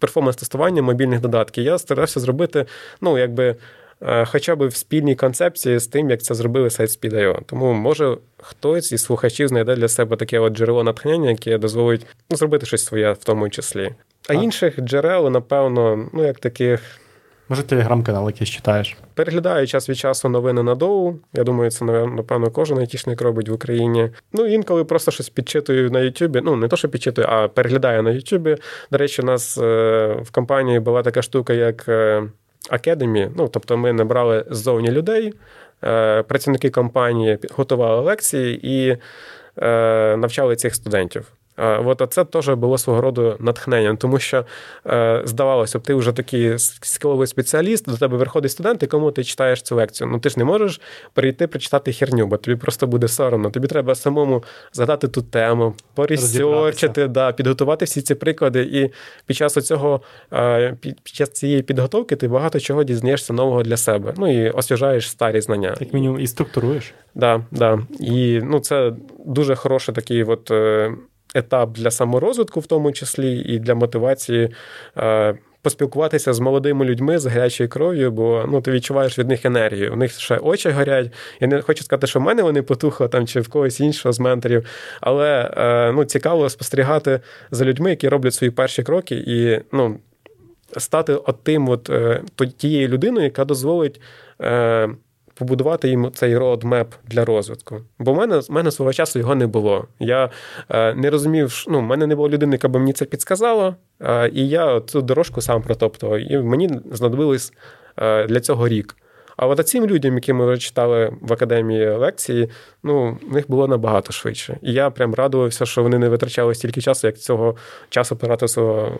перформанс-тестуванням мобільних додатків. Я старався зробити, ну, якби. Е, хоча б в спільній концепції з тим, як це зробили сайт Speed.io. Тому може хтось із слухачів знайде для себе таке от джерело натхнення, яке дозволить ну, зробити щось своє в тому числі. А, а інших джерел, напевно, ну як таких. Може, телеграм-канал якийсь читаєш? Переглядаю час від часу новини на доу. Я думаю, це напевно кожен айтішник робить в Україні. Ну інколи просто щось підчитую на Ютубі. Ну не то, що підчитую, а переглядаю на Ютубі. До речі, у нас е, в компанії була така штука, як Академі. Ну тобто, ми набрали ззовні людей. працівники компанії готували лекції і навчали цих студентів. От це теж було свого роду натхненням, тому що е, здавалося б, ти вже такий скіловий спеціаліст, до тебе виходить студент, і кому ти читаєш цю лекцію. Ну ти ж не можеш прийти прочитати херню, бо тобі просто буде соромно. Тобі треба самому згадати ту тему, порісьорчити, да, підготувати всі ці приклади. І під час цього е, під час цієї підготовки ти багато чого дізнаєшся нового для себе. Ну і освіжаєш старі знання. Як мінімум і структуруєш. Да, да. І ну, це дуже хороший такий от. Етап для саморозвитку, в тому числі, і для мотивації. Е, поспілкуватися з молодими людьми з гарячою кров'ю, бо ну ти відчуваєш від них енергію. У них ще очі горять. Я не хочу сказати, що в мене вони потухли там чи в когось іншого з менторів. Але е, ну, цікаво спостерігати за людьми, які роблять свої перші кроки, і ну, стати от тим, от е, тією людиною, яка дозволить побудувати їм цей роадмеп для розвитку. Бо в мене в мене свого часу його не було. Я е, не розумів, ну, в мене не було людини, яка б мені це підсказала, е, і я цю дорожку сам протоптував. І мені знадобилось е, для цього рік. А от цим людям, які ми вже читали в академії лекції, ну в них було набагато швидше. І я прям радувався, що вони не витрачали стільки часу, як цього часу потратив свого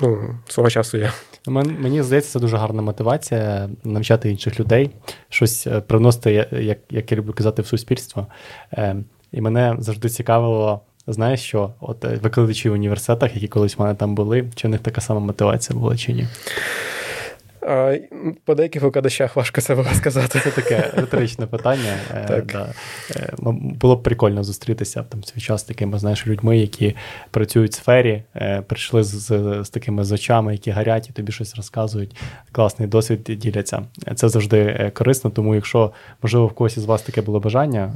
ну, свого часу. Я мені здається, це дуже гарна мотивація навчати інших людей, щось е, приносити, як як я люблю казати, в суспільство. Е, і мене завжди цікавило. Знаєш, що от е, викладачі в університетах, які колись в мене там були, чи в них така сама мотивація була, чи ні? По деяких викладачах важко було сказати. Це таке риторичне питання. Е, так. Да. Е, було б прикольно зустрітися там свій час з такими знаєш, людьми, які працюють в сфері, е, прийшли з, з, з такими з очами, які гарять, і тобі щось розказують. Класний досвід діляться. Це завжди корисно, тому якщо, можливо, в когось із вас таке було бажання,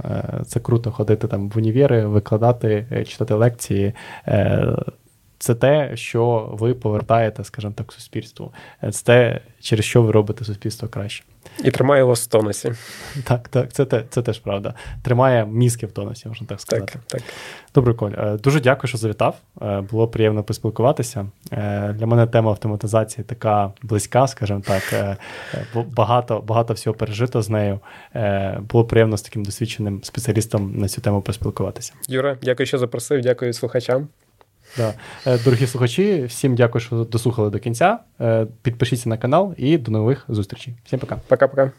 це круто ходити там в універи, викладати, читати лекції це те, що ви повертаєте, скажімо так, суспільству. Це те, через що ви робите суспільство краще. І тримає вас в тонусі. Так, так, це те, це теж правда. Тримає мізки в тонусі, можна так сказати. Так, так. Добре, Коль, е, дуже дякую, що завітав. Е, було приємно поспілкуватися. Е, для мене тема автоматизації така близька, скажімо так. Багато багато всього пережито з нею. Було приємно з таким досвідченим спеціалістом на цю тему поспілкуватися. Юра, дякую, що запросив. Дякую слухачам. Да. Е, дорогі слухачі, всім дякую, що дослухали до кінця. Е, підпишіться на канал і до нових зустрічей. Всім пока. Пока-пока.